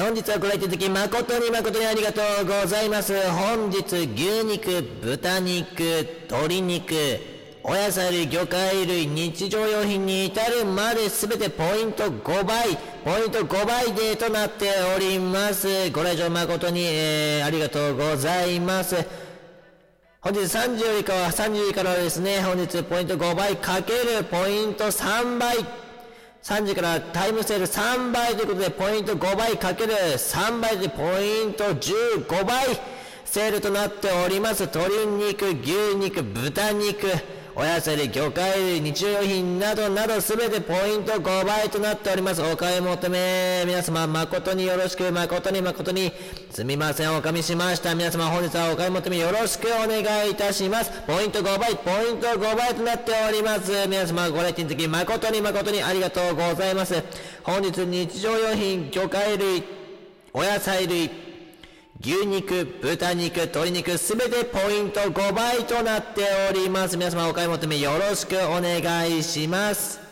本日はご来店いただき誠に誠にありがとうございます。本日、牛肉、豚肉、鶏肉、お野菜類、魚介類、日常用品に至るまで全てポイント5倍、ポイント5倍デーとなっております。ご来場誠に、えー、ありがとうございます。本日3時よりかは、3時からはですね、本日ポイント5倍かけるポイント3倍。3時からタイムセール3倍ということで、ポイント5倍かける3倍でポイント15倍セールとなっております。鶏肉、牛肉、豚肉、お野菜類、魚介類、日用品などなどすべてポイント5倍となっております。お買い求め、皆様誠によろしく、誠に誠に、すみません、おかみしました。皆様本日はお買い求めよろしくお願いいたします。ポイント5倍、ポイント5倍となっております。皆様ご来店の時誠に誠にありがとうございます。本日日常用品、魚介類、お野菜類、牛肉、豚肉、鶏肉、すべてポイント5倍となっております。皆様お買い求めよろしくお願いします。